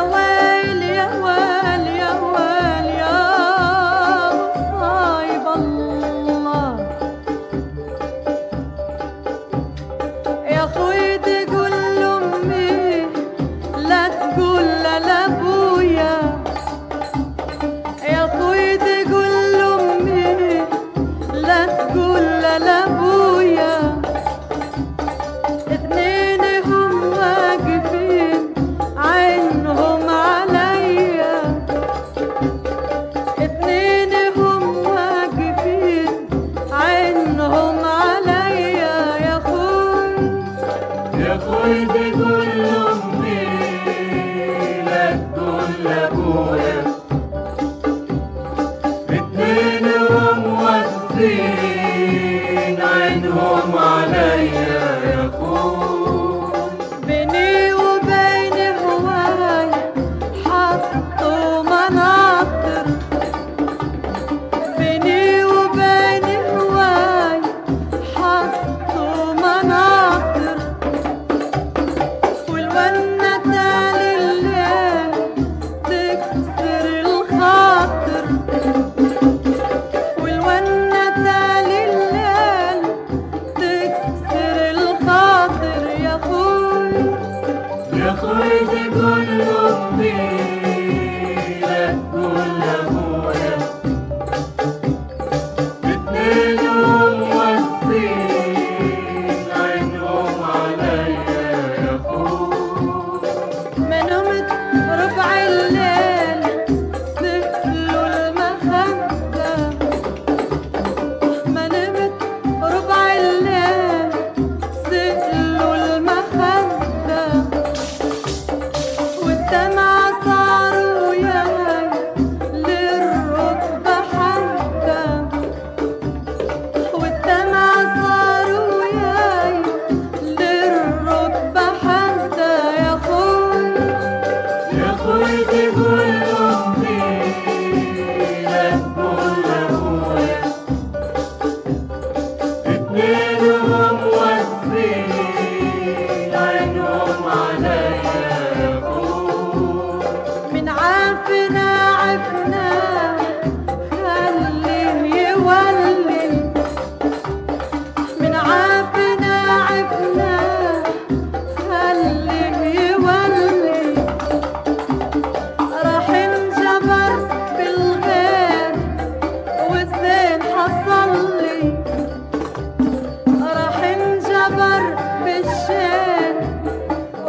away, away. Lord, the